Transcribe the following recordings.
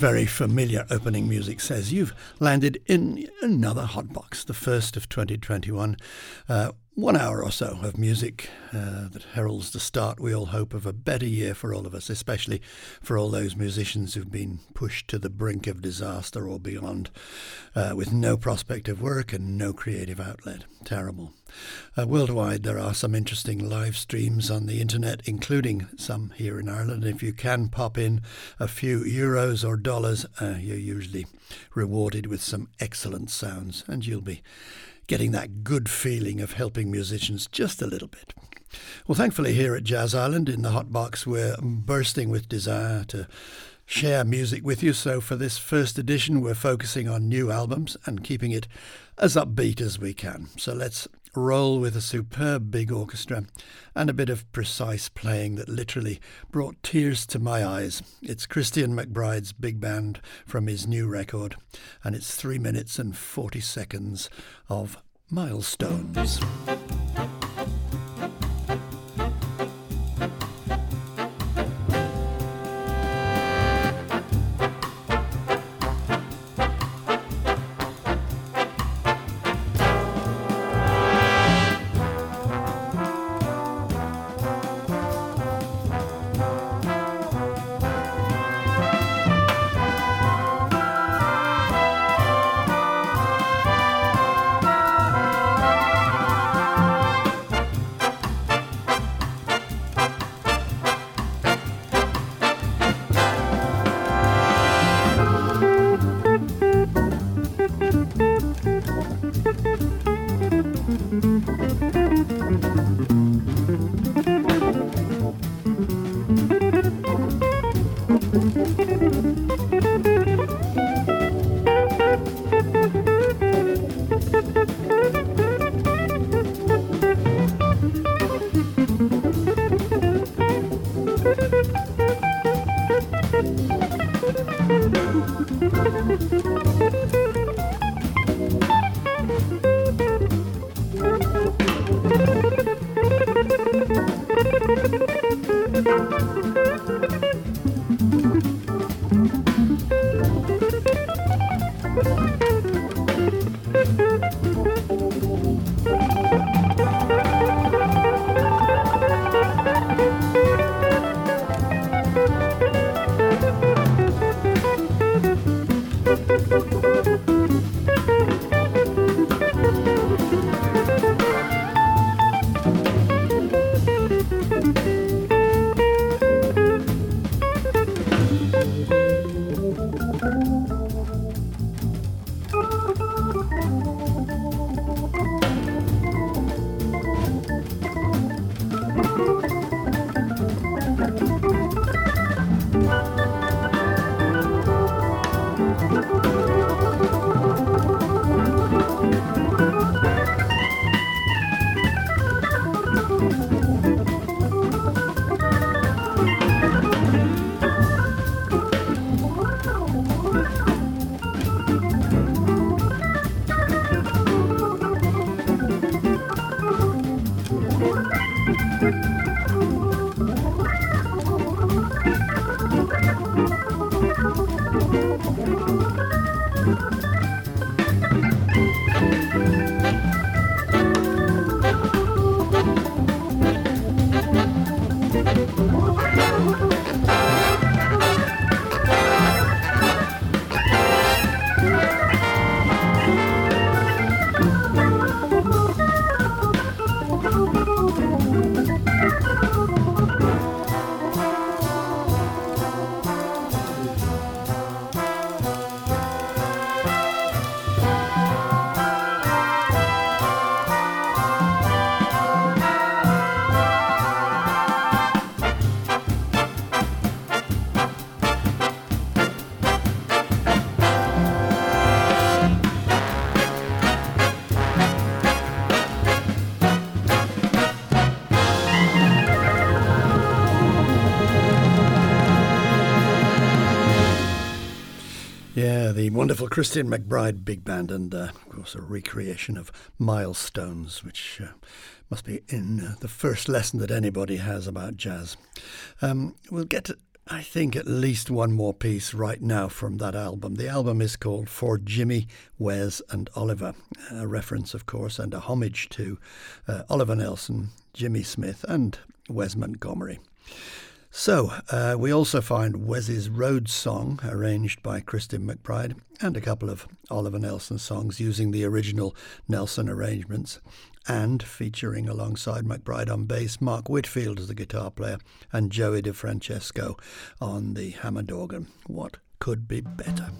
very familiar opening music says, you've landed in another Hotbox, the first of 2021. Uh, one hour or so of music uh, that heralds the start, we all hope, of a better year for all of us, especially for all those musicians who've been pushed to the brink of disaster or beyond uh, with no prospect of work and no creative outlet. Terrible. Uh, worldwide, there are some interesting live streams on the internet, including some here in Ireland. If you can pop in a few euros or dollars, uh, you're usually rewarded with some excellent sounds, and you'll be getting that good feeling of helping musicians just a little bit. Well, thankfully, here at Jazz Island in the Hot Box, we're bursting with desire to share music with you. So, for this first edition, we're focusing on new albums and keeping it as upbeat as we can. So, let's roll with a superb big orchestra and a bit of precise playing that literally brought tears to my eyes. It's Christian McBride's big band from his new record, and it's three minutes and 40 seconds of milestones. Wonderful Christian McBride big band, and uh, of course a recreation of Milestones, which uh, must be in uh, the first lesson that anybody has about jazz. Um, we'll get I think at least one more piece right now from that album. The album is called For Jimmy, Wes and Oliver, a reference, of course, and a homage to uh, Oliver Nelson, Jimmy Smith, and Wes Montgomery. So, uh, we also find Wes's Road Song, arranged by Christian McBride, and a couple of Oliver Nelson songs using the original Nelson arrangements, and featuring alongside McBride on bass, Mark Whitfield as the guitar player, and Joey DeFrancesco on the Hammond organ. What could be better?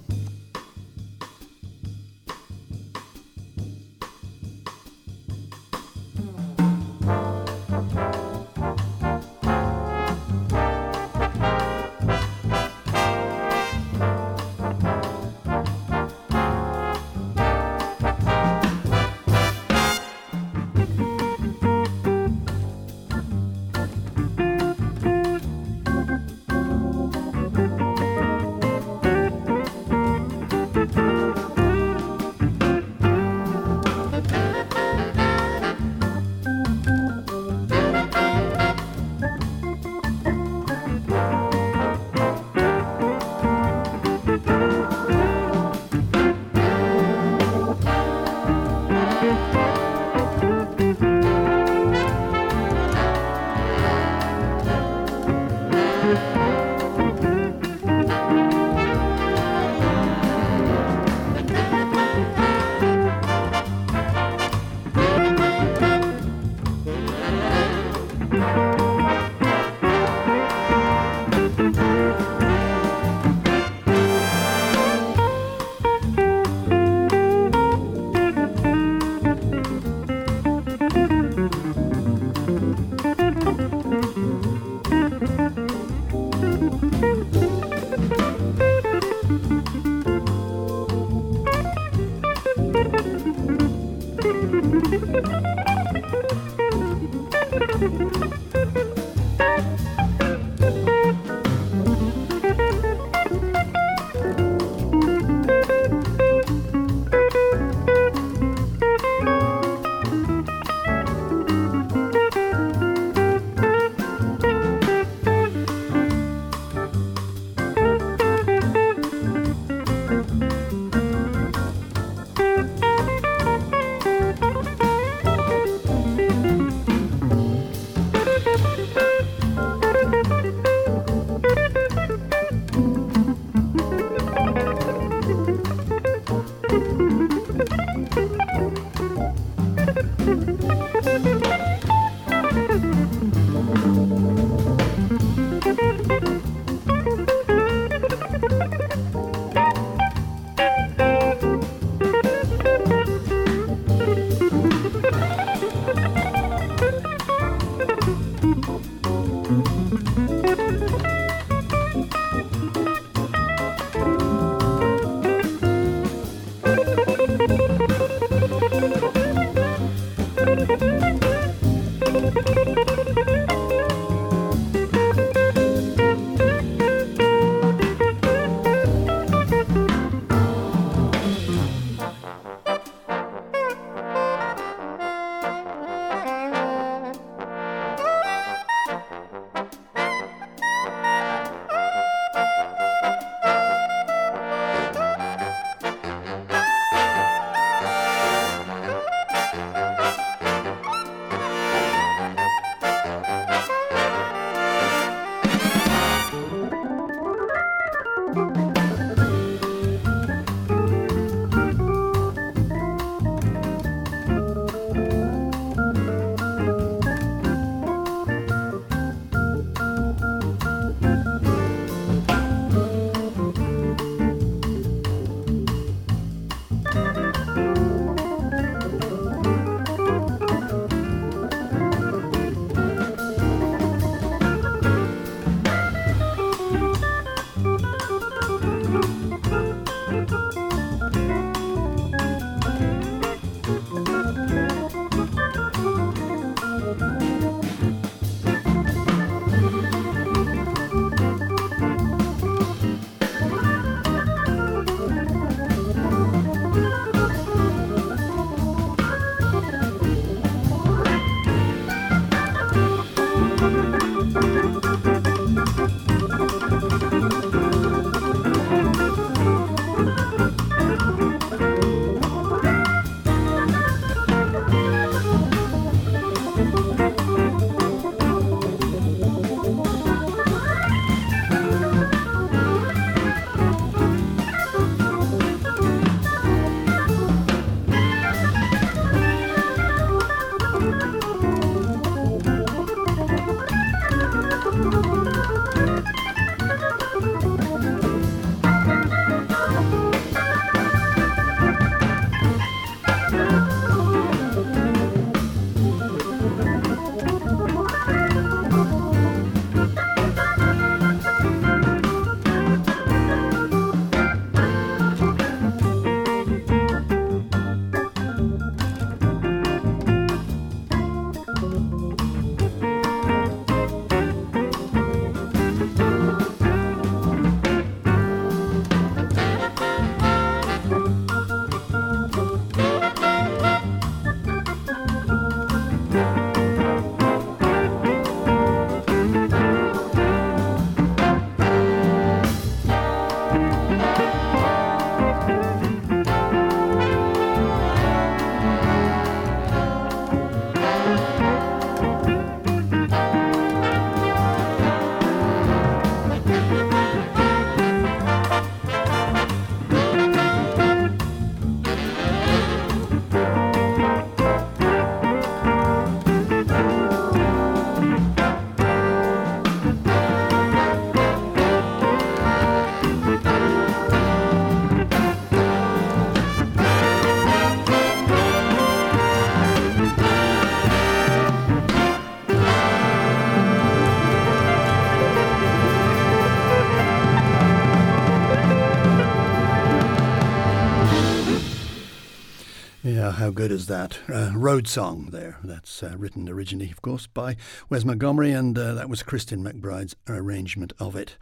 How good is that? Uh, Road Song there. That's uh, written originally, of course, by Wes Montgomery, and uh, that was Christian McBride's arrangement of it.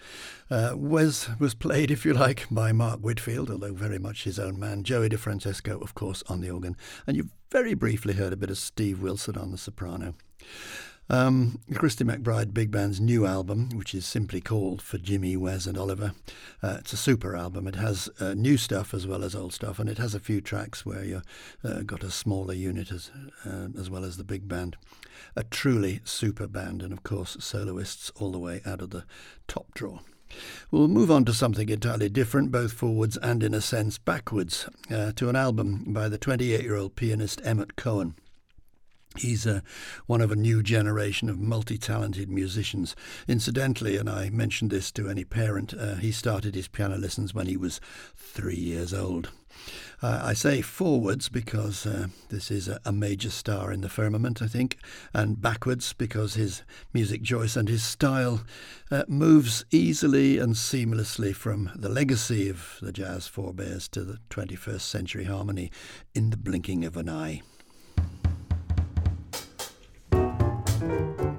Uh, Wes was played, if you like, by Mark Whitfield, although very much his own man. Joey DeFrancesco, of course, on the organ. And you very briefly heard a bit of Steve Wilson on the soprano. Um, Christian McBride Big Band's new album, which is simply called For Jimmy, Wes and Oliver. Uh, it's a super album. It has uh, new stuff as well as old stuff, and it has a few tracks where you've uh, got a smaller unit as, uh, as well as the big band. A truly super band, and of course, soloists all the way out of the top drawer. We'll move on to something entirely different, both forwards and in a sense backwards, uh, to an album by the 28 year old pianist Emmett Cohen. He's uh, one of a new generation of multi talented musicians. Incidentally, and I mentioned this to any parent, uh, he started his piano lessons when he was three years old. Uh, I say forwards because uh, this is a, a, major star in the firmament, I think, and backwards because his music choice and his style uh, moves easily and seamlessly from the legacy of the jazz forebears to the 21st century harmony in the blinking of an eye. Thank you.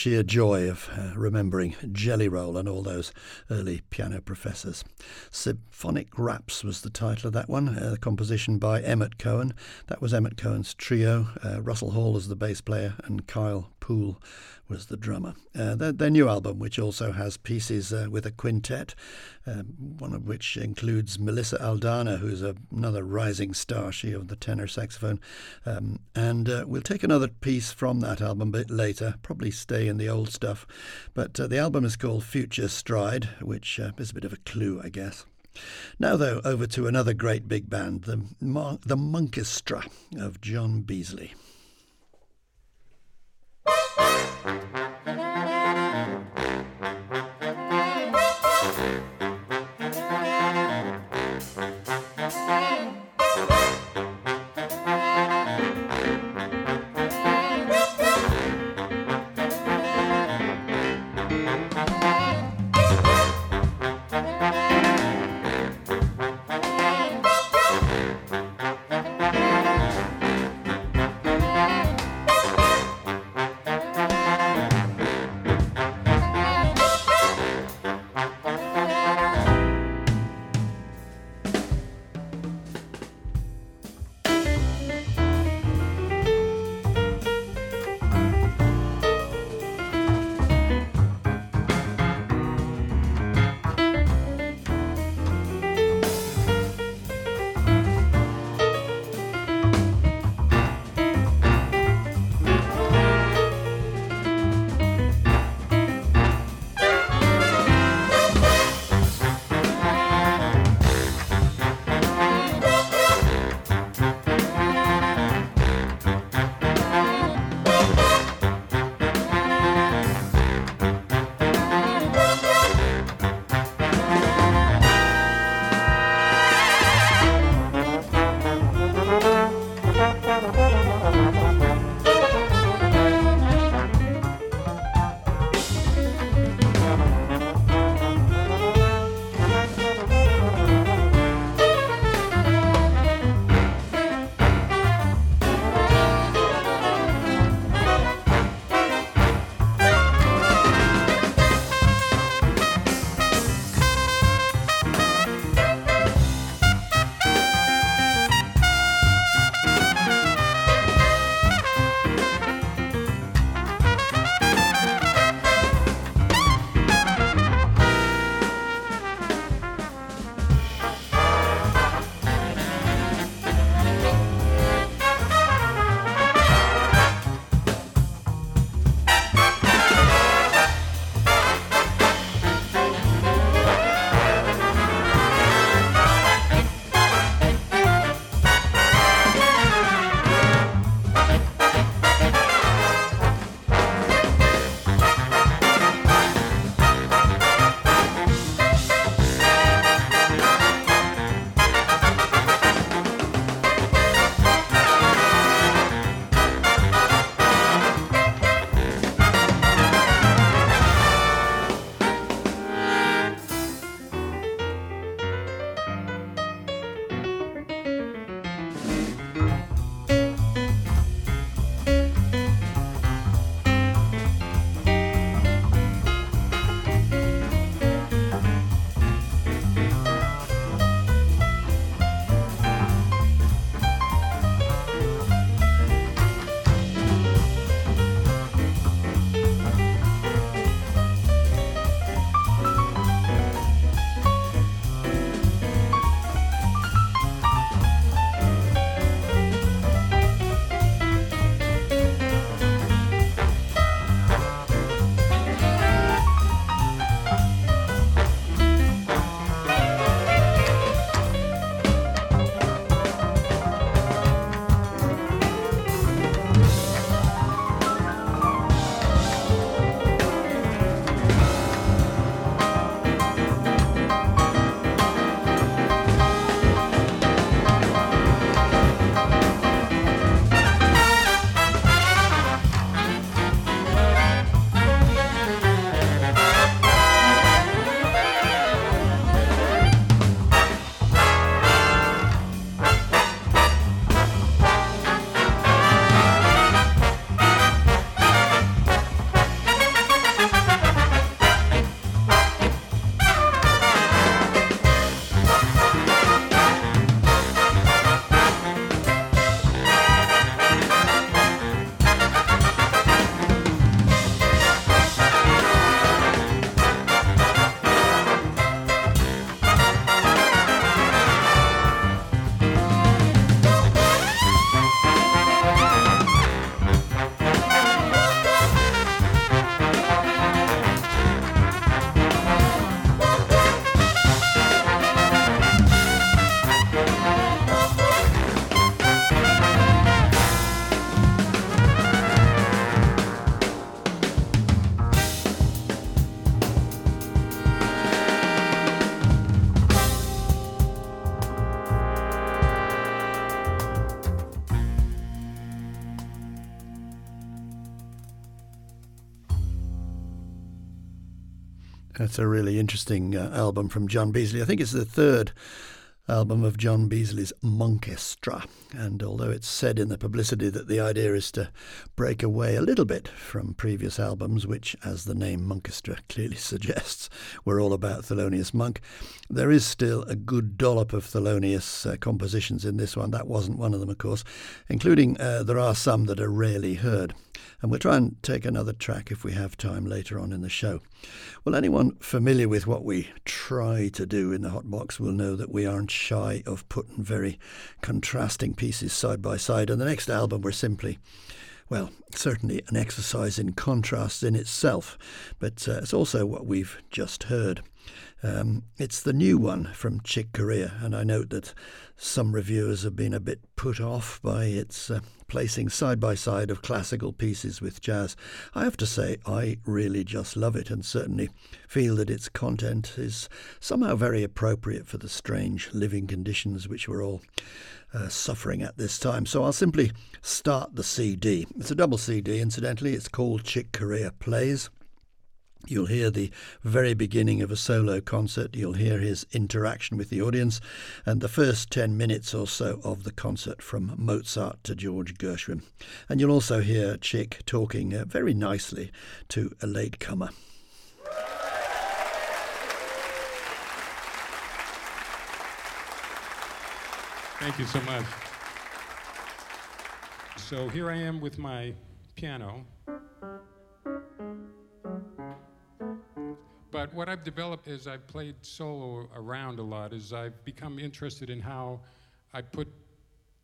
Sheer joy of uh, remembering Jelly Roll and all those early piano professors. Symphonic Raps was the title of that one, uh, composition by Emmett Cohen. That was Emmett Cohen's trio. Uh, Russell Hall as the bass player and Kyle Poole was the drummer. Uh, their, their, new album, which also has pieces uh, with a quintet, um, one of which includes Melissa Aldana, who's a, another rising star, she of the tenor saxophone. Um, and uh, we'll take another piece from that album a bit later, probably stay in the old stuff. But uh, the album is called Future Stride, which uh, is a bit of a clue, I guess. Now, though, over to another great big band, the, the Monkestra of John Beasley. Thank you. That's a really interesting uh, album from John Beasley. I think it's the third album of John Beasley's Monkestra. And although it's said in the publicity that the idea is to break away a little bit from previous albums, which, as the name Monkestra clearly suggests, were all about Thelonious Monk, there is still a good dollop of Thelonious uh, compositions in this one. That wasn't one of them, of course, including uh, there are some that are rarely heard. And we'll try and take another track if we have time later on in the show. Well, anyone familiar with what we try to do in the Hot Box will know that we aren't shy of putting very contrasting pieces side by side. And the next album, we're simply well, certainly an exercise in contrast in itself, but uh, it's also what we've just heard. Um, it's the new one from Chick Corea, and I note that some reviewers have been a bit put off by its uh, placing side by side of classical pieces with jazz. I have to say, I really just love it and certainly feel that its content is somehow very appropriate for the strange living conditions which we're all uh, suffering at this time. So I'll simply start the CD. It's a double CD, incidentally. It's called Chick Corea Plays. You'll hear the very beginning of a solo concert. You'll hear his interaction with the audience and the first 10 minutes or so of the concert from Mozart to George Gershwin. And you'll also hear Chick talking uh, very nicely to a latecomer. Thank you so much. So here I am with my piano. But what I've developed as I've played solo around a lot is I've become interested in how I put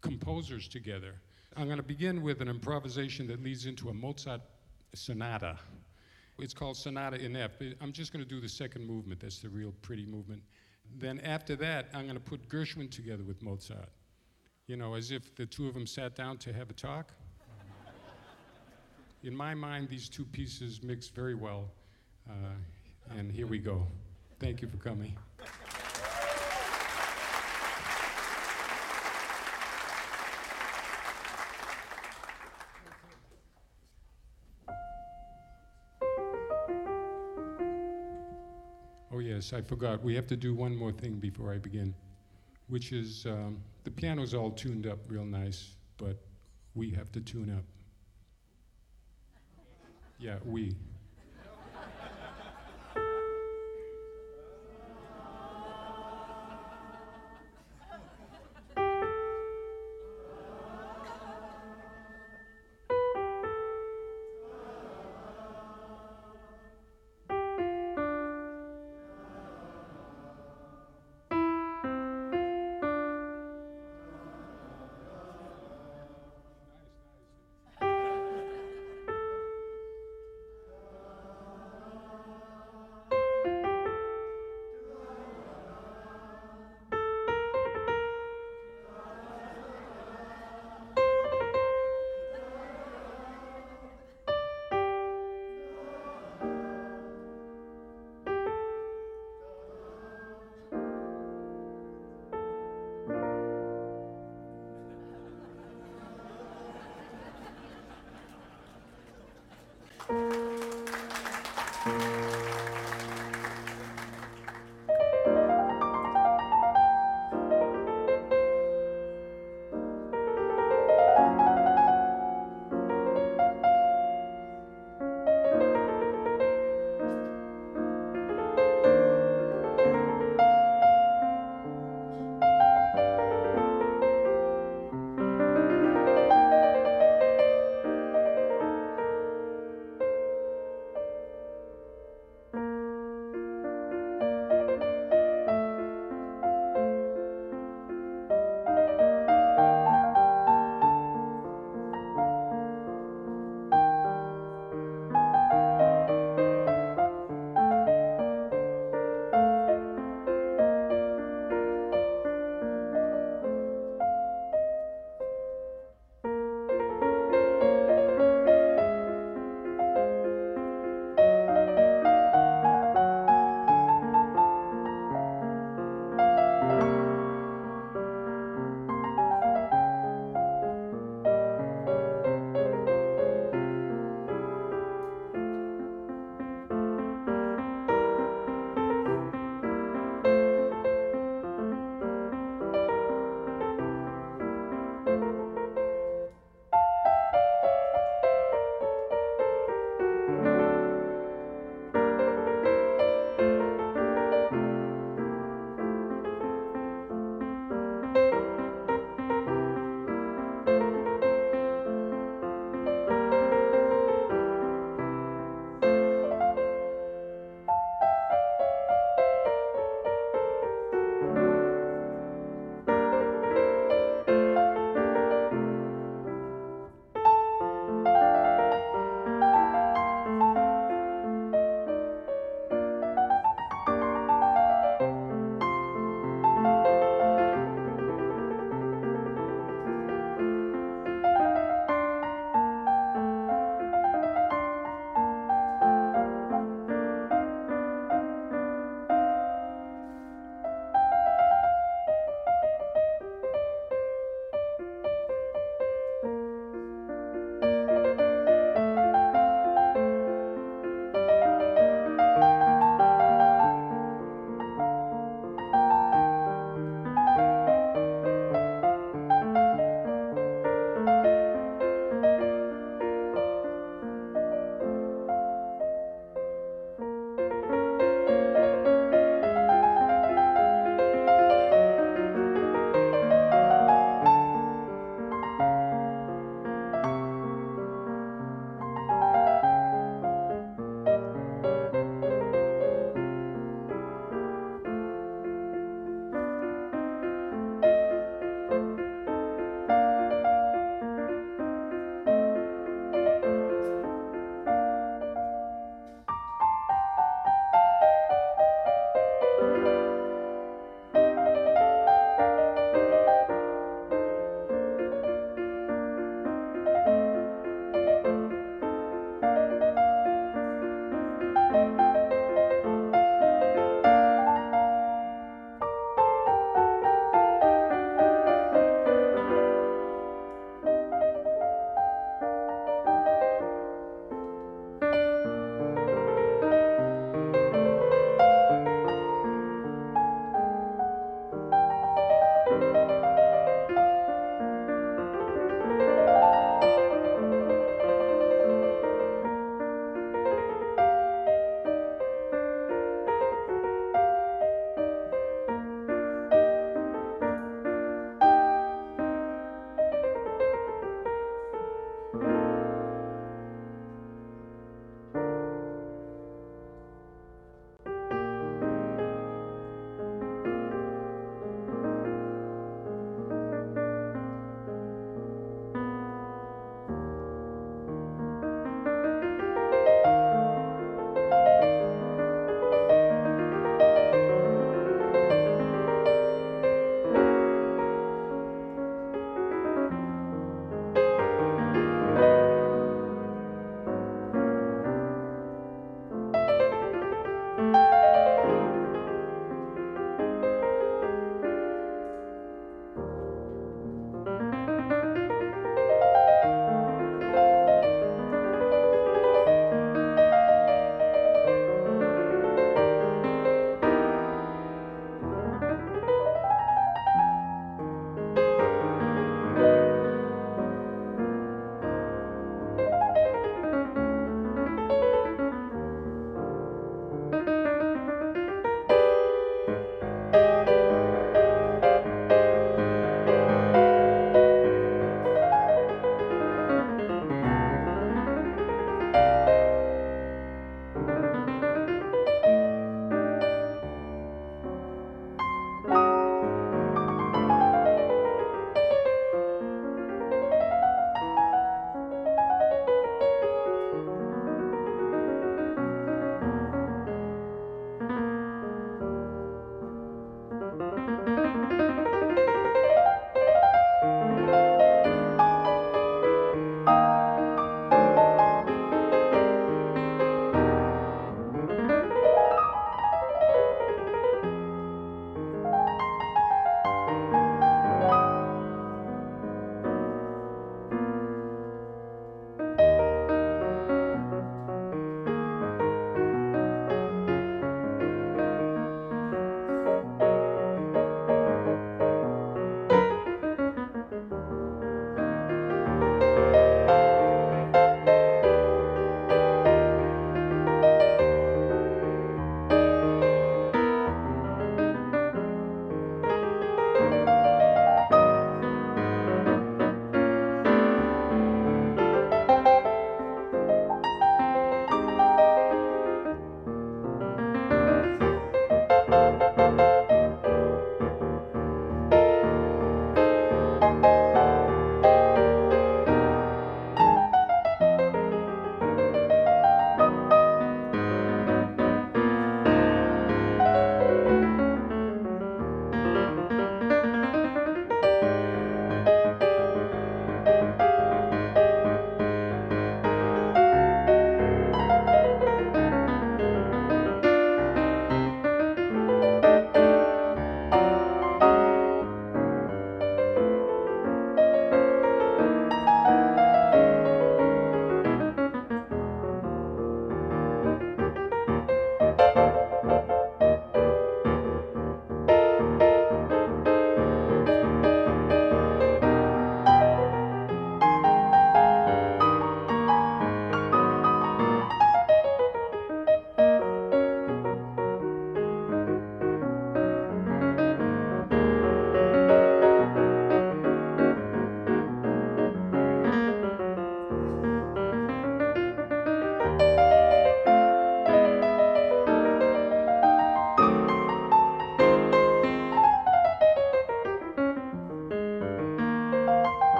composers together. I'm going to begin with an improvisation that leads into a Mozart sonata. It's called Sonata in F. I'm just going to do the second movement. That's the real pretty movement. Then after that, I'm going to put Gershwin together with Mozart. You know, as if the two of them sat down to have a talk. In my mind, these two pieces mix very well. Uh, and here we go. Thank you for coming. Oh, yes, I forgot. We have to do one more thing before I begin, which is um, the piano's all tuned up real nice, but we have to tune up. Yeah, we.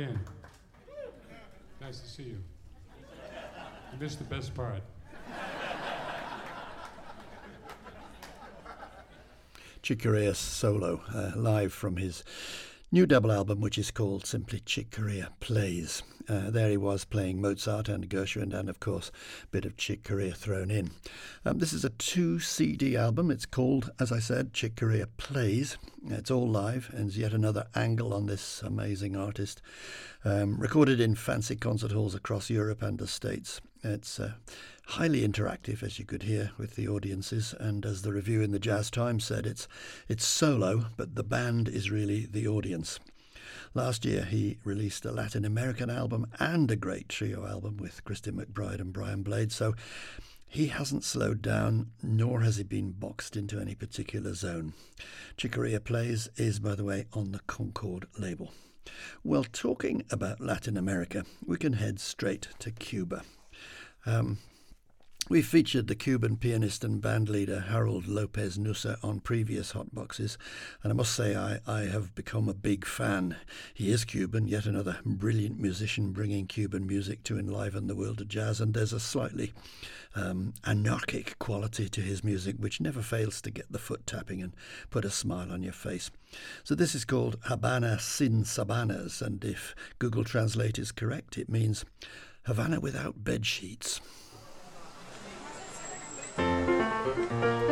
In. Nice to see you. You missed the best part. Chick solo, uh, live from his new double album, which is called simply Chick Corea Plays. Uh, there he was playing Mozart and Gershwin, and of course, a bit of Chick Corea thrown in. Um, this is a two CD album. It's called, as I said, Chick Corea Plays. It's all live, and it's yet another angle on this amazing artist. Um, recorded in fancy concert halls across Europe and the States. It's uh, highly interactive, as you could hear, with the audiences. And as the review in the Jazz Times said, it's it's solo, but the band is really the audience. Last year, he released a Latin American album and a great trio album with Christian McBride and Brian Blade. So he hasn't slowed down, nor has he been boxed into any particular zone. Chick Corea Plays is, by the way, on the Concord label. Well, talking about Latin America, we can head straight to Cuba. Um, we featured the Cuban pianist and bandleader Harold Lopez Nussa on previous Hot Boxes, and I must say I, I have become a big fan. He is Cuban, yet another brilliant musician bringing Cuban music to enliven the world of jazz, and there's a slightly um, anarchic quality to his music which never fails to get the foot tapping and put a smile on your face. So this is called Habana Sin Sabanas, and if Google Translate is correct, it means Havana without bed sheets. Música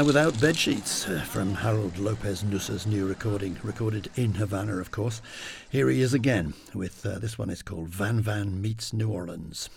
Havana Without Bed Sheets uh, from Harold Lopez Nussa's new recording, recorded in Havana, of course. Here he is again with uh, this one is called Van Van Meets New Orleans.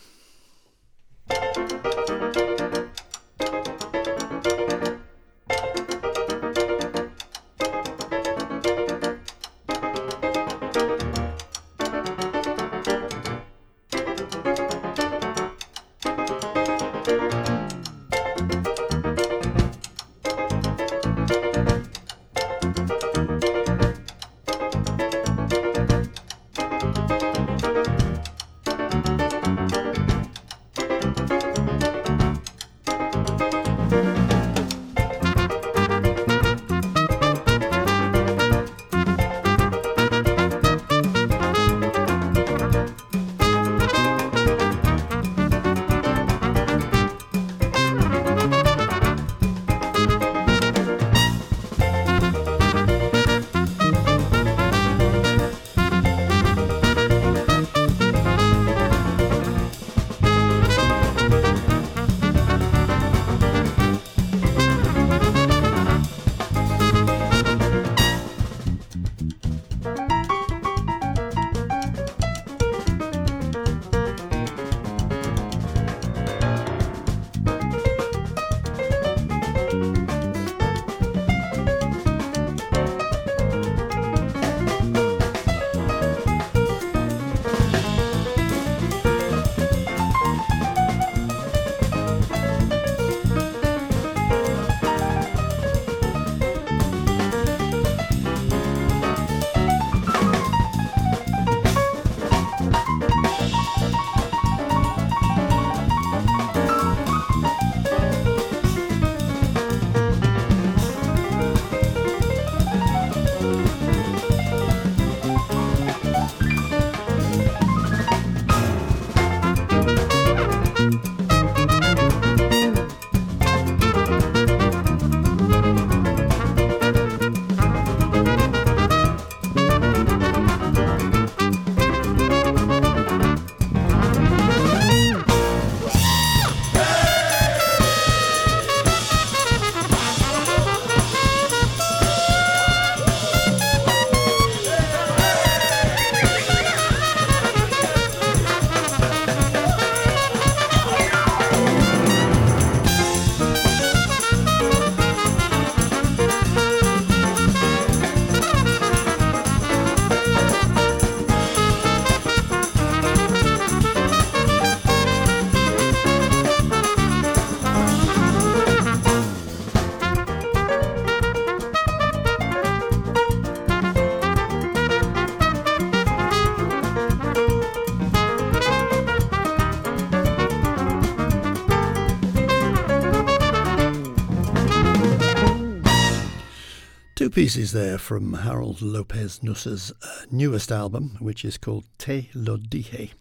Pieces there from Harold Lopez Nussa's uh, newest album, which is called Te Lo Dije.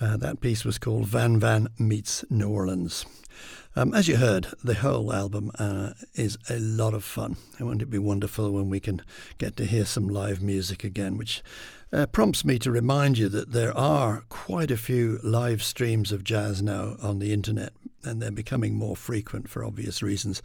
Uh, that piece was called Van Van Meets New Orleans. Um, as you heard, the whole album uh, is a lot of fun. And won't it be wonderful when we can get to hear some live music again, which uh, prompts me to remind you that there are quite a few live streams of jazz now on the internet, and they're becoming more frequent for obvious reasons.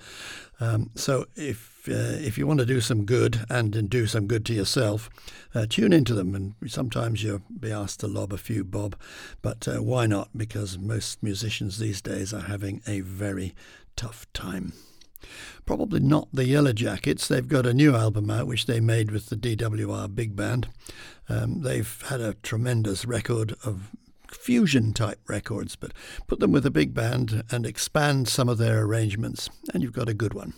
Um, so if uh, if you want to do some good and, do some good to yourself, uh, tune into them. And sometimes you'll be asked to lob a few bob, but uh, why not? Because most musicians these days are having a very tough time. Probably not the Yellowjackets. They've got a new album out which they made with the DWR Big Band. Um, they've had a tremendous record of fusion type records, but put them with a big band and expand some of their arrangements, and you've got a good one.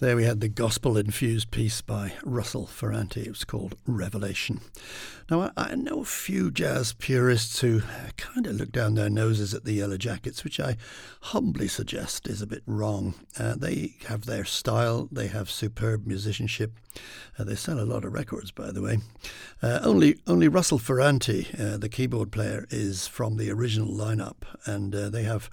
There we had the gospel infused piece by Russell Ferrante. It was called Revelation. Now, I, I know a few jazz purists who kind of look down their noses at the Yellowjackets, which I humbly suggest is a bit wrong. Uh, they have their style, they have superb musicianship. Uh, they sell a lot of records, by the way. Uh, only, only Russell Ferrante, uh, the keyboard player, is from the original lineup, and uh, they have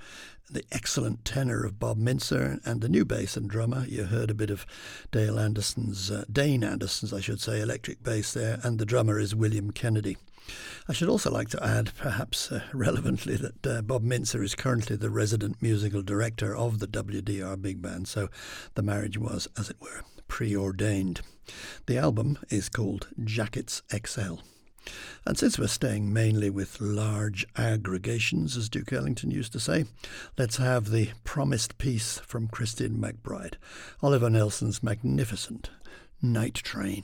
the excellent tenor of Bob Mintzer and the new bass and drummer. You heard a bit of Dale Anderson's, uh, Dane Anderson's, I should say, electric bass there, and the drummer is William Kennedy. I should also like to add, perhaps uh, relevantly, that uh, Bob Mintzer is currently the resident musical director of the WDR Big Band, so the marriage was, as it were, preordained. The album is called Jackets XL. And since we're staying mainly with large aggregations, as Duke Ellington used to say, let's have the promised piece from Christian McBride, Oliver Nelson's magnificent Night Train.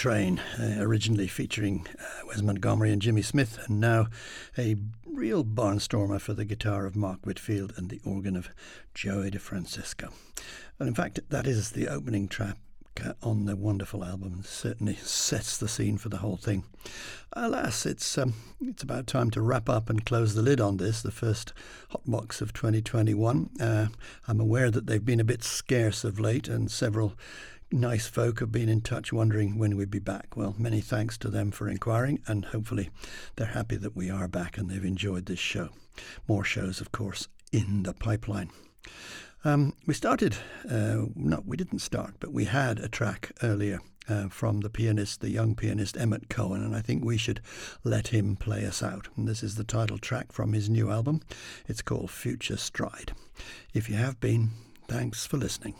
Train, uh, originally featuring uh, Wes Montgomery and Jimmy Smith, and now a real barnstormer for the guitar of Mark Whitfield and the organ of Joey DeFrancesco. And in fact, that is the opening track on the wonderful album and certainly sets the scene for the whole thing. Alas, it's um, it's about time to wrap up and close the lid on this, the first hot box of 2021. Uh, I'm aware that they've been a bit scarce of late, and several nice folk have been in touch wondering when we'd be back. Well, many thanks to them for inquiring, and hopefully they're happy that we are back and they've enjoyed this show. More shows, of course, in the pipeline. Um, we started, uh, no, we didn't start, but we had a track earlier uh, from the pianist, the young pianist Emmet Cohen, and I think we should let him play us out. And this is the title track from his new album. It's called Future Stride. If you have been, thanks for listening.